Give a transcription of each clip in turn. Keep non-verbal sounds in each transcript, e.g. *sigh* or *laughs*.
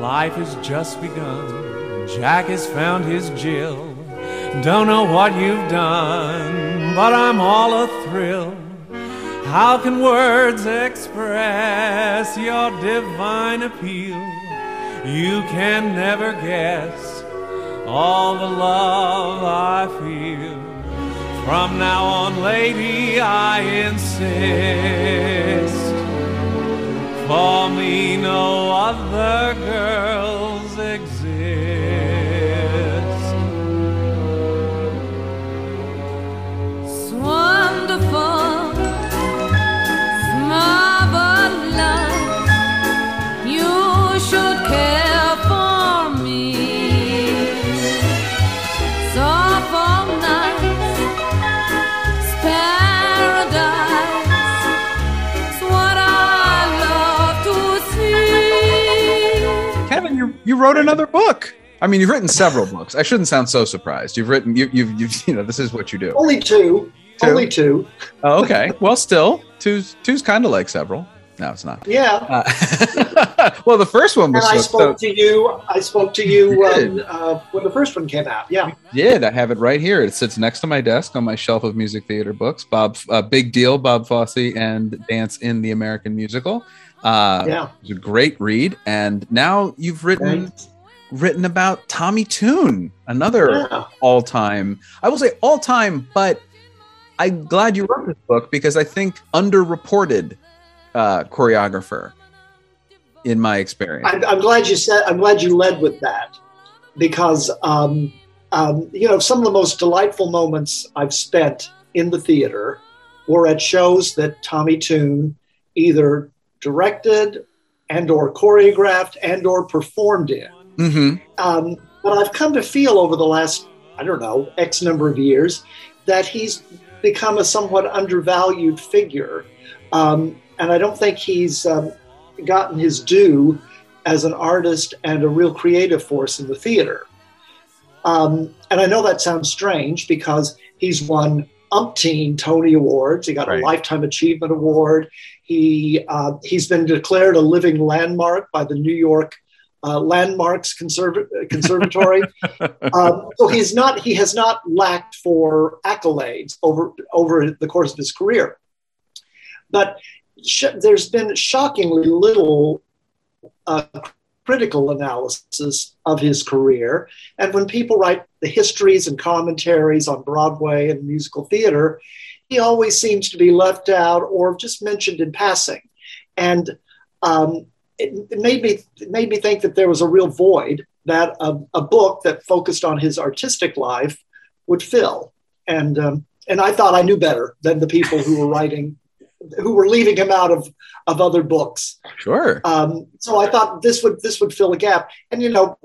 Life has just begun. Jack has found his Jill. Don't know what you've done, but I'm all a thrill. How can words express your divine appeal? You can never guess all the love I feel. From now on, lady, I insist. For me, no other girls exist. It's wonderful, you wrote another book. I mean, you've written several books. I shouldn't sound so surprised. You've written you you've, you've you know this is what you do. Only two. Two? Only two. Oh, okay. Well, still two's two's kind of like several. No, it's not. Yeah. Uh, *laughs* well, the first one And was I so, spoke to you. I spoke to you You um, uh, when the first one came out. Yeah. did. I have it right here. It sits next to my desk on my shelf of music theater books. Bob, uh, Big Deal, Bob Fosse, and Dance in the American Musical. Uh, Yeah. It was a great read, and now you've written Thanks. written about Tommy Tune, another Yeah. all time. I will say all time, but I'm glad you wrote this book because I think underreported uh, choreographer in my experience. I'm, I'm glad you said. I'm glad you led with that because um, um, you know some of the most delightful moments I've spent in the theater were at shows that Tommy Tune either directed and or choreographed and or performed in. hmm Um, but I've come to feel over the last, I don't know, X number of years, that he's become a somewhat undervalued figure. Um, and I don't think he's um, gotten his due as an artist and a real creative force in the theater. Um, and I know that sounds strange because he's won umpteen Tony Awards. He got Right. a Lifetime Achievement Award. He uh, he's been declared a living landmark by the New York uh, Landmarks Conserv- Conservatory. *laughs* um, so he's not he has not lacked for accolades over over the course of his career. But sh- there's been shockingly little uh, critical analysis of his career. And when people write the histories and commentaries on Broadway and musical theater, he always seems to be left out or just mentioned in passing. And um, it, it made me it made me think that there was a real void that a, a book that focused on his artistic life would fill. And um, and I thought I knew better than the people who were writing, who were leaving him out of of other books. Sure. Um, so I thought this would this would fill a gap. And you know,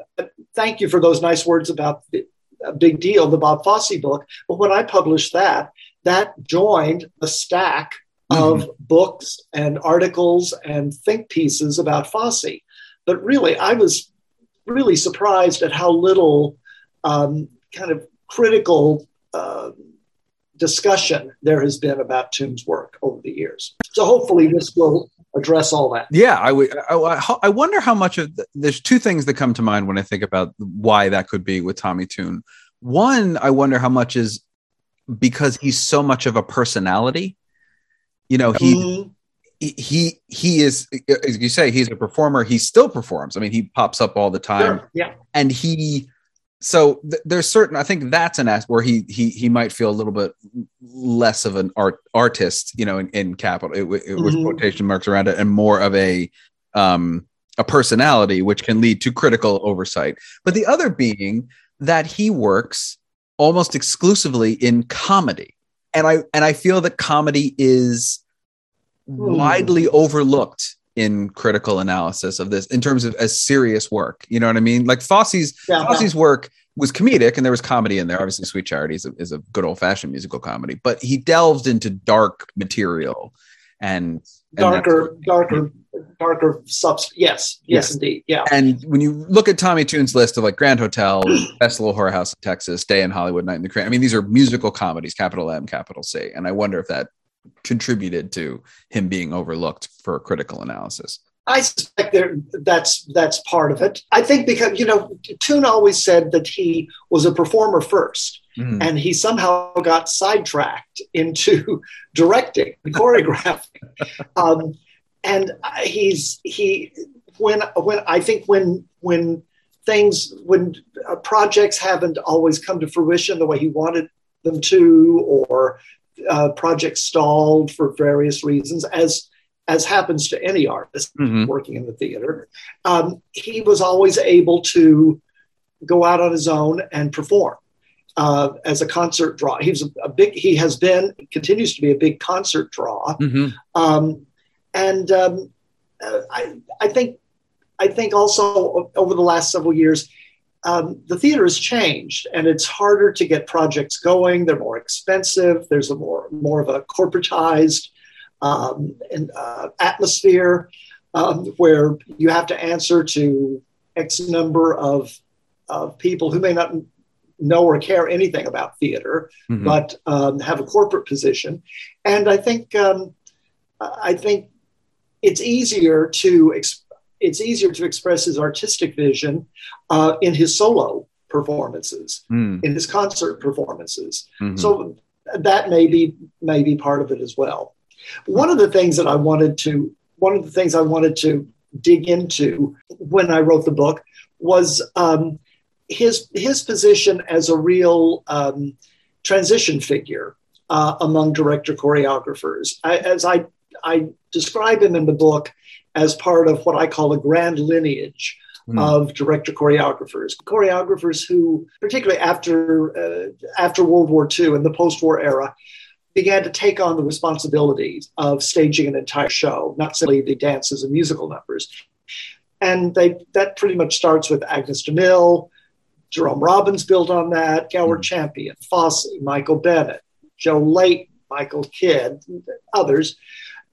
thank you for those nice words about the, a big deal, the Bob Fosse book. But when I published that, that joined the stack of books and articles and think pieces about Fosse. But really, I was really surprised at how little um, kind of critical uh, discussion there has been about Tune's work over the years. So hopefully, this will address all that. Yeah, I would. I, I- I wonder how much of the, there's two things that come to mind when I think about why that could be with Tommy Tune. One, I wonder how much is because he's so much of a personality. You know, he Mhm. he he he is as you say he's a performer. He still performs. I mean, he pops up all the time, Sure. Yeah. and he. So th- there's certain. I think that's an aspect where he he he might feel a little bit less of an art artist, you know, in, in capital it, with- with Mhm. quotation marks around it, and more of a um a personality, which can lead to critical oversight. But the other being that he works almost exclusively in comedy, and I and I feel that comedy is widely overlooked in critical analysis of this in terms of as serious work. You know what I mean? Like Fosse's Yeah. Fosse's work was comedic and there was comedy in there. Obviously, Sweet Charity is a, is a good old fashioned musical comedy, but he delved into dark material and, and darker, darker, darker substance. Yes, yes, Yes. indeed. Yeah. And when you look at Tommy Tune's list of like Grand Hotel, Best Little Whorehouse in Texas, Day in Hollywood, Night in the Ukraine, I mean, these are musical comedies, capital M, capital C. And I wonder if that contributed to him being overlooked for critical analysis. I suspect there that's that's part of it. I think because you know Tune always said that he was a performer 1st Mhm. and he somehow got sidetracked into *laughs* directing *laughs* choreographing. um, and he's he when when I think when when things when uh, projects haven't always come to fruition the way he wanted them to, or uh, projects stalled for various reasons, as as happens to any artist Mhm. working in the theater, um, he was always able to go out on his own and perform uh, as a concert draw. He was a, a big. He has been continues to be a big concert draw, Mhm. um, and um, uh, I, I think I think also over the last several years. Um, the theater has changed, and it's harder to get projects going. They're more expensive. There's a more more of a corporatized um, and, uh, atmosphere um, where you have to answer to X number of, of people who may not know or care anything about theater, Mhm. but um, have a corporate position. And I think um, I think it's easier to ex- it's easier to express his artistic vision uh, in his solo performances, Mm. in his concert performances. Mhm. So that may be may be part of it as well. One of the things that I wanted to one of the things I wanted to dig into when I wrote the book was um, his his position as a real um, transition figure uh, among director choreographers. I, as I I describe him in the book as part of what I call a grand lineage Mm. of director choreographers, choreographers who, particularly after uh, after World War II and the post-war era, began to take on the responsibilities of staging an entire show, not simply the dances and musical numbers. And they that pretty much starts with Agnes DeMille, Jerome Robbins built on that, Gower Mm. Champion, Fosse, Michael Bennett, Joe Layton, Michael Kidd, others.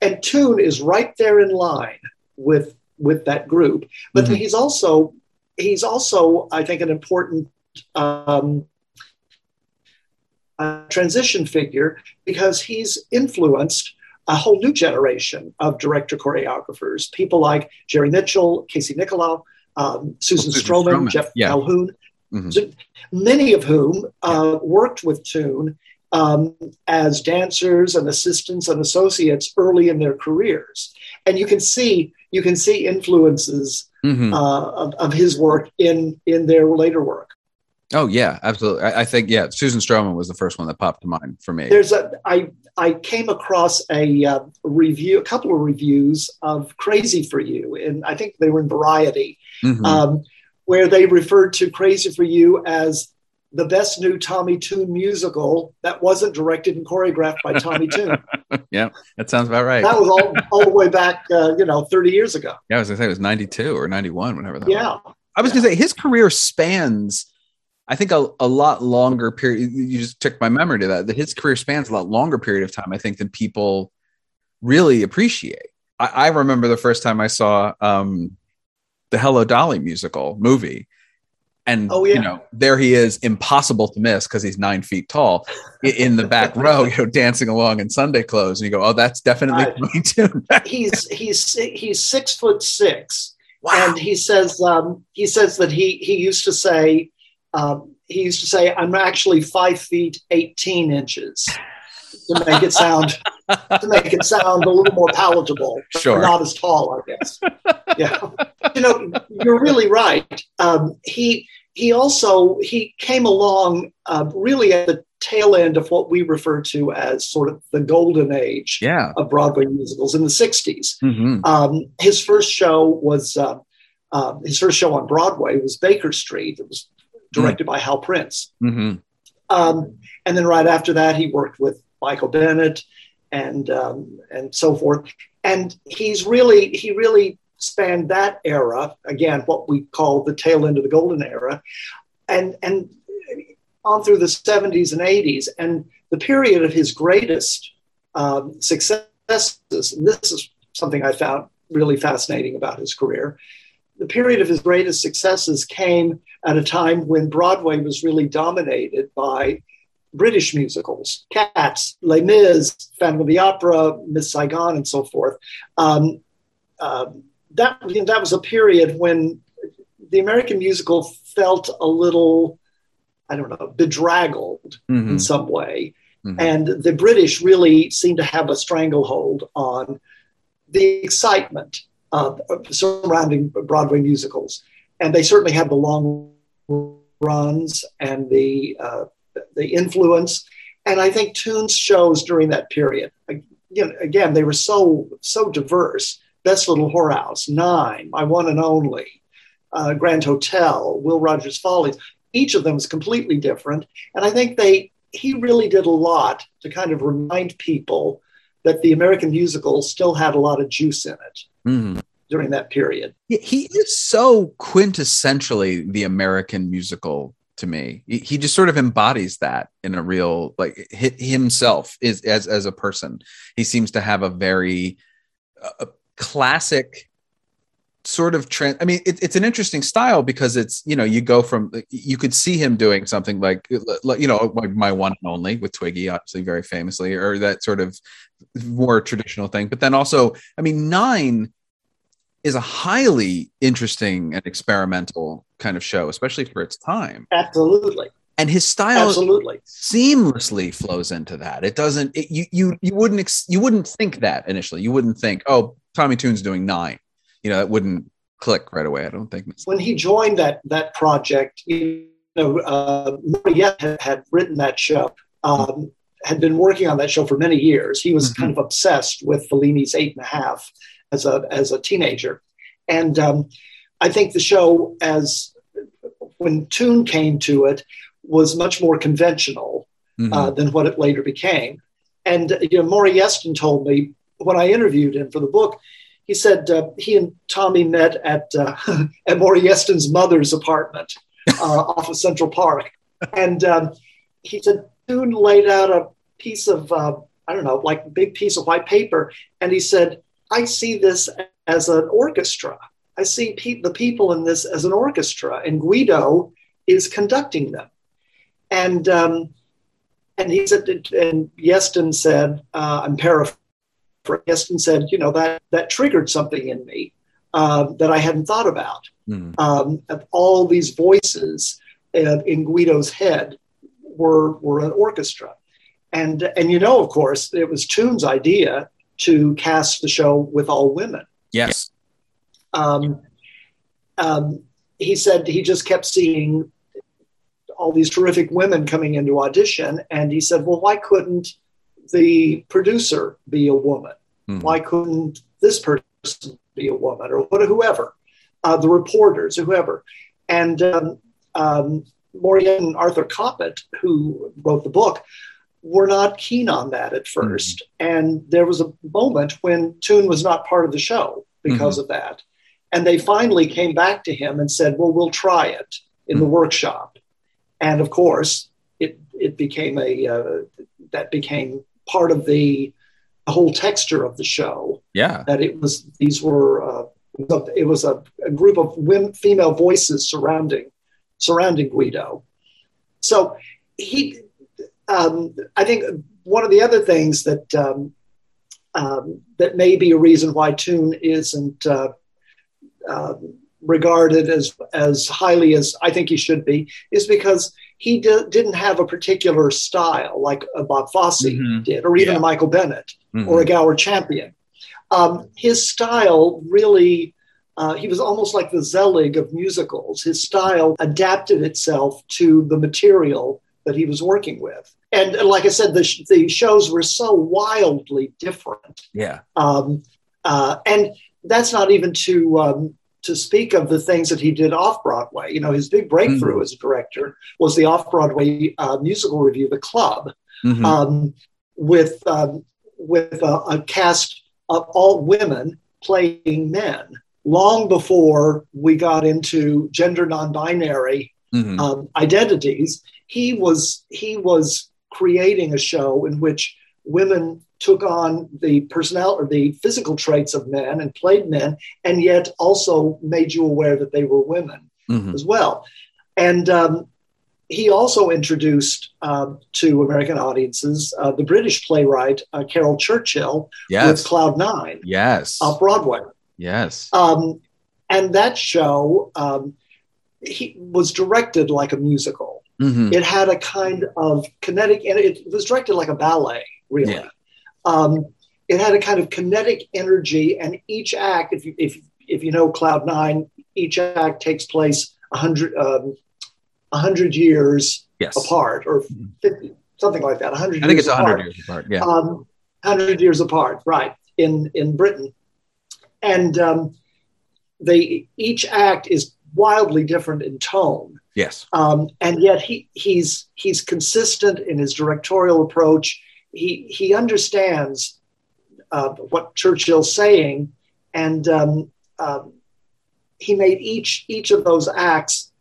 And Tune is right there in line with with that group. But Mhm. he's also he's also, I think, an important um, uh, transition figure because he's influenced a whole new generation of director choreographers. People like Jerry Mitchell, Casey Nicholaw, um, Susan, Susan Stroman, Stroman, Jeff yeah. Calhoun, Mhm. so many of whom uh, worked with Tune um, as dancers and assistants and associates early in their careers. And you can see you can see influences Mhm. uh, of, of his work in in their later work. Oh yeah, absolutely. I, I think yeah, Susan Stroman was the first one that popped to mind for me. There's a I I came across a uh, review, a couple of reviews of Crazy for You, and I think they were in Variety, Mhm. um, where they referred to Crazy for You as the best new Tommy Tune musical that wasn't directed and choreographed by Tommy Tune. *laughs* Yeah, that sounds about right. that was all, all the way back, uh, you know, 30 years ago. yeah, I was gonna say it was ninety two or ninety one, whenever that. Yeah. was. I was gonna say his career spans. I think a, a lot longer period. You just took my memory to that. That his career spans a lot longer period of time. I think than people really appreciate. I, I remember the first time I saw um, the Hello Dolly musical movie, and Oh, yeah. you know there he is, impossible to miss because he's nine feet tall in the back *laughs* row, you know, dancing along in Sunday clothes, and you go, "Oh, that's definitely Tune." *laughs* He's, he's, he's six foot six. wow. and he says um, he says that he he used to say um, he used to say I'm actually five feet eighteen inches to make it sound to make it sound a little more palatable. Sure. not as tall, I guess. Yeah, you know, you're really right. Um, he he also he came along uh, really at the tail end of what we refer to as sort of the golden age yeah. of Broadway musicals in the '60s. Mhm. Um, his first show was uh, uh, his first show on Broadway was Baker Street. It was directed by Hal Prince. Mhm. Um, and then right after that, he worked with Michael Bennett and um, and so forth. And he's really he really spanned that era again, what we call the tail end of the golden era, and and on through the 70s and 80s. And the period of his greatest um, successes, and this is something I found really fascinating about his career. The period of his greatest successes came at a time when Broadway was really dominated by British musicals, Cats, Les Mis, Phantom of the Opera, Miss Saigon, and so forth. Um, um, that you know, that was a period when the American musical felt a little, I don't know, bedraggled Mhm. in some way. Mhm. And the British really seemed to have a stranglehold on the excitement uh, surrounding Broadway musicals. And they certainly had the long runs and the, uh, the influence. And I think Tunes shows during that period, again, they were so, so diverse. Best Little Whorehouse, Nine, My One and Only, uh, Grand Hotel, Will Rogers Follies. Each of them is completely different. And I think they, he really did a lot to kind of remind people that the American musical still had a lot of juice in it Mhm. during that period. He- he is so quintessentially the American musical to me. He, he just sort of embodies that in a real like himself is as as a person. He seems to have a very uh, classic sort of trend. I mean, it, it's an interesting style because it's you know you go from you could see him doing something like like, you know my, my one and only with Twiggy, obviously very famously, or that sort of more traditional thing. But then also, I mean, nine is a highly interesting and experimental kind of show, especially for its time. Absolutely. And his style Absolutely. seamlessly flows into that. It doesn't. It, you you you wouldn't ex, you wouldn't think that initially. You wouldn't think, oh, Tommy Tune's doing nine. You know, that wouldn't click right away. I don't think. When he joined that that project, you know, uh, Moriette had, had written that show, um, had been working on that show for many years. He was Mhm. kind of obsessed with Fellini's Eight and a Half as a as a teenager, and um, I think the show, as when Tune came to it, was much more conventional. Mhm. uh, than what it later became. And you know, Maury Yeston told me when I interviewed him for the book, he said uh, he and Tommy met at uh, *laughs* at Maury Yeston's mother's apartment uh, off of Central Park, and um, he said Tune laid out a piece of uh, I don't know, like a big piece of white paper, and he said, "I see this as an orchestra. I see pe- the people in this as an orchestra, and Guido is conducting them." And um, and he said, and Yeston said, uh, I'm paraphrasing. Yeston said, you know, that that triggered something in me uh, that I hadn't thought about. Mhm. Um, of all these voices uh, in Guido's head were were an orchestra, and and you know, of course, it was Tune's idea to cast the show with all women. Yes. Um, um, he said he just kept seeing all these terrific women coming into audition, and he said, "Well, why couldn't the producer be a woman? Mhm. Why couldn't this person be a woman, or what, whoever, uh, the reporters, or whoever?" And um, um, Morian and Arthur Kopit, who wrote the book, were not keen on that at 1st and there was a moment when Tune was not part of the show because of that. And they finally came back to him and said, "Well, we'll try it in the workshop." And of course, it it became a uh, that became part of the, whole texture of the show. Yeah. That it was these were uh, it was a, a group of women, female voices surrounding surrounding Guido. So he, um, I think one of the other things that um, um, that may be a reason why Tune isn't uh, uh, regarded as as highly as I think he should be is because he di- didn't have a particular style like a Bob Fosse Mhm. did, or even Yeah. a Michael Bennett Mhm. or a Gower Champion. Um, his style really, uh, he was almost like the Zelig of musicals. His style adapted itself to the material that he was working with. And, and like I said, the, sh- the shows were so wildly different. yeah. Um, uh, and that's not even to um, to speak of the things that he did off Broadway. You know, his big breakthrough as a director was the off Broadway uh, musical revue, The Club, Mhm. um, with um, with a, a cast of all women playing men. Long before we got into gender non-binary Mhm. um, identities, he was he was creating a show in which women took on the personnel or the physical traits of men and played men, and yet also made you aware that they were women Mhm. as well. And um, he also introduced uh, to American audiences uh, the British playwright uh, Caryl Churchill Yes. with Cloud Nine Yes. off Broadway. Yes. Um, and that show um, he was directed like a musical. Mhm. It had a kind of kinetic, and it was directed like a ballet, really. Yeah. Um, it had a kind of kinetic energy, and each act, if you if if you know Cloud Nine, each act takes place a hundred um, a hundred years Yes. apart, or Mhm. 50, something like that. A hundred. I think it's years 100 apart years apart. Yeah. um, 100 years apart, right, in, in Britain. And um, they each act is wildly different in tone. yes. Um, and yet he, he's, he's consistent in his directorial approach. He, he understands uh, what Churchill's saying, and um, um, he made each, each of those acts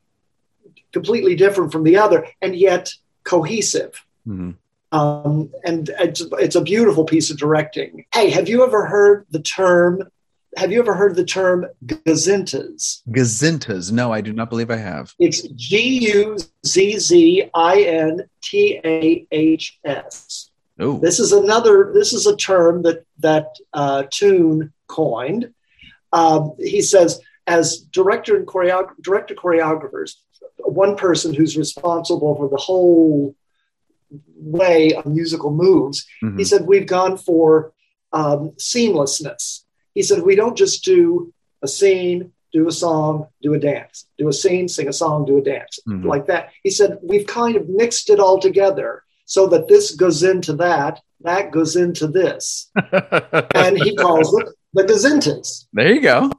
completely different from the other, and yet cohesive Mhm. um, and it's, it's a beautiful piece of directing. Hey, have you ever heard the term? Have you ever heard the term gazintas? Gazintas. No, I do not believe I have. It's G U Z Z I N T A H S. Oh. This is another. This is a term that that uh, Tune coined. Um, he says, as director and choreo- director choreographers, one person who's responsible for the whole way a musical moves. Mhm. He said, We've gone for um, seamlessness. He said, We don't just do a scene, do a song, do a dance, do a scene, sing a song, do a dance, Mhm. like that. He said, We've kind of mixed it all together so that this goes into that, that goes into this. *laughs* And he calls it the gazintas. there you go.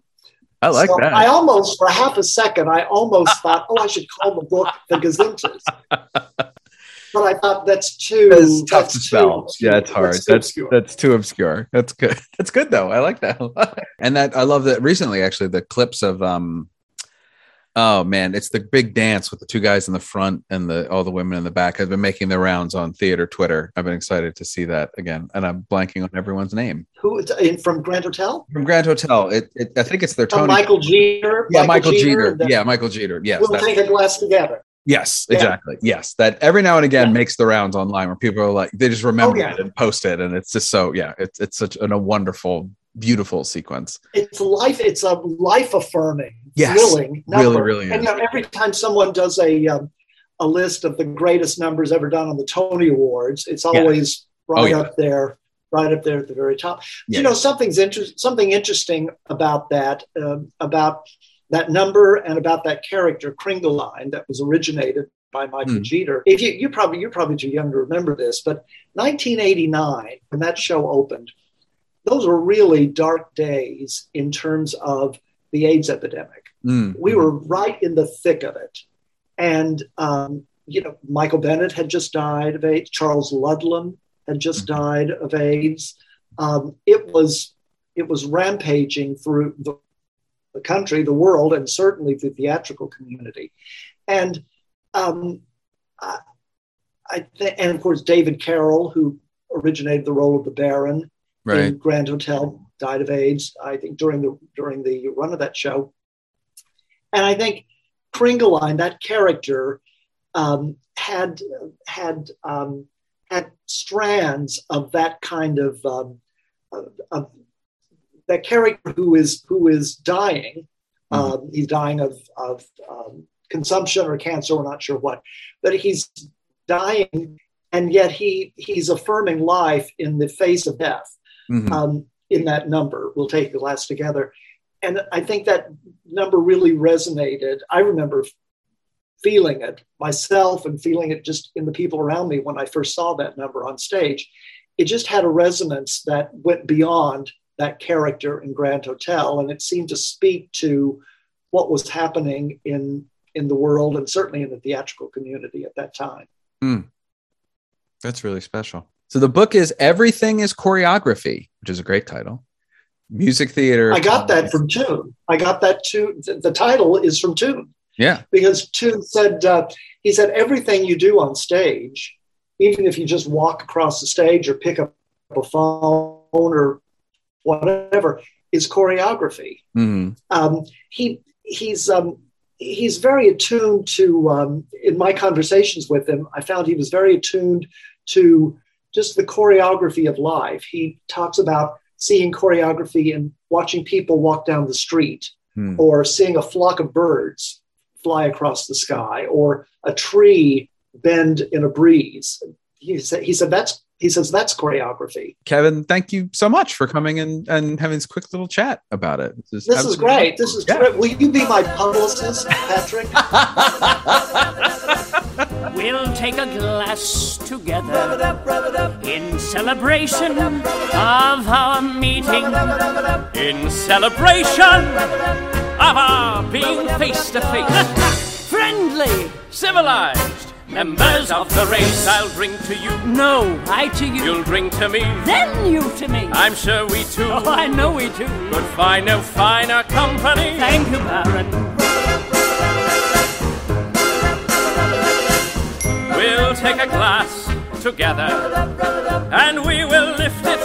I like So that. I almost, for half a second, I almost *laughs* thought, oh, I should call the book The Gazintas. but I thought that's too It's tough that's to spell. Yeah, it's hard. That's That's obscure. that's too obscure. That's good. *laughs* That's good though. I like that. and that I love that recently actually the clips of um oh man, it's the big dance with the two guys in the front and the all the women in the back I've been making their rounds on theater Twitter. I've been excited to see that again. And I'm blanking on everyone's name. Who in from Grand Hotel? From Grand Hotel. It, it I think it's their Oh, Tony. Michael Jeter. yeah, Michael, Jeter. and, uh, Yeah, Michael Jeter. Yes. we'll take a glass together. Yes, Yeah. exactly. Yes, that every now and again Yeah. makes the rounds online where people are like they just remember Oh, yeah. it and post it, and it's just so yeah, it's it's such an, a wonderful, beautiful sequence. It's life. It's a life affirming, Yes. thrilling number. Really, really And you know, every time someone does a um, a list of the greatest numbers ever done on the Tony Awards, it's always right Oh, yeah. up there, right up there at the very top. Yeah. You know, something's inter- something interesting about that, um, about that number and about that character Kringelein that was originated by Michael Hmm. Jeter. If you you probably you're probably too young to remember this, but 1989 when that show opened, those were really dark days in terms of the AIDS epidemic. Mm. We were right in the thick of it, and um, you know Michael Bennett had just died of AIDS. Charles Ludlam had just Mhm. died of AIDS. Um, it was it was rampaging through the, the country, the world, and certainly the theatrical community. And um, I, I th- and of course David Carroll, who originated the role of the Baron right. in Grand Hotel, died of AIDS. I think during the during the run of that show. And I think Kringelein, that character, um, had had um, had strands of that kind of, um, of, of that character who is who is dying. Mhm. Um, he's dying of of um, consumption or cancer. We're not sure what, but he's dying, and yet he he's affirming life in the face of death Mhm. um, in that number. We'll take the glass together. And I think that number really resonated. I remember feeling it myself and feeling it just in the people around me when I first saw that number on stage. It just had a resonance that went beyond that character in Grand Hotel, and it seemed to speak to what was happening in in the world and certainly in the theatrical community at that time. That's really special. So the book is Everything is Choreography, which is a great title. Music theater. I got that from Tune. I got that tune. The title is from Tune. Yeah. because Tune said uh, he said everything you do on stage, even if you just walk across the stage or pick up a phone or whatever, is choreography. Mhm. Um, he he's um, he's very attuned to. Um, in my conversations with him, I found he was very attuned to just the choreography of life. He talks about seeing choreography and watching people walk down the street Hmm. or seeing a flock of birds fly across the sky or a tree bend in a breeze. He said, he said that's he says that's choreography. Kevin, thank you so much for coming and, and having this quick little chat about it. This is absolutely great. This is Yeah. great. Will you be my publicist, Patrick? *laughs* We'll take a glass together in celebration of our meeting, in celebration of our being face to face. Friendly, civilized, members of the race. I'll drink to you. No, I to you. You'll drink to me. Then you to me. I'm sure we too. Oh, I know we too. Could find no finer company. Thank you, Baron. We'll take a glass together and we will lift it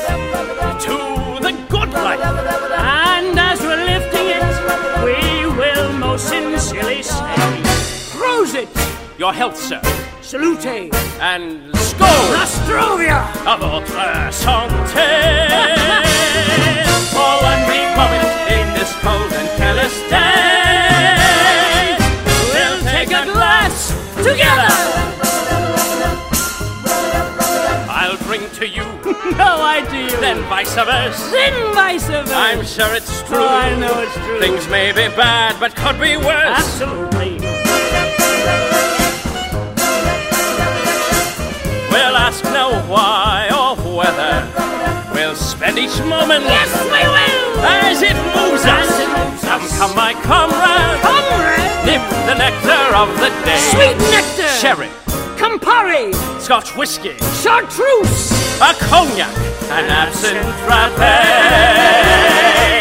to the good life. And as we're lifting it, we will most sincerely say, Prosit! Your health, sir. Salute! And skål! Nostrovia! A votre santé! For one big moment in this cold and careless day, we'll take a glass together! I'll to you. *laughs* no, I do. Then vice versa. Then vice versa. I'm sure it's true. Oh, I know it's true. Things may be bad, but could be worse. Absolutely. We'll ask no why or whether. We'll spend each moment. Yes, we will. As it moves us. Come, come, my comrade. Comrade. Nip the nectar of the day. Sweet nectar. Sherry. Campari. Scotch whiskey. Chartreuse. A cognac. An absinthe frappe.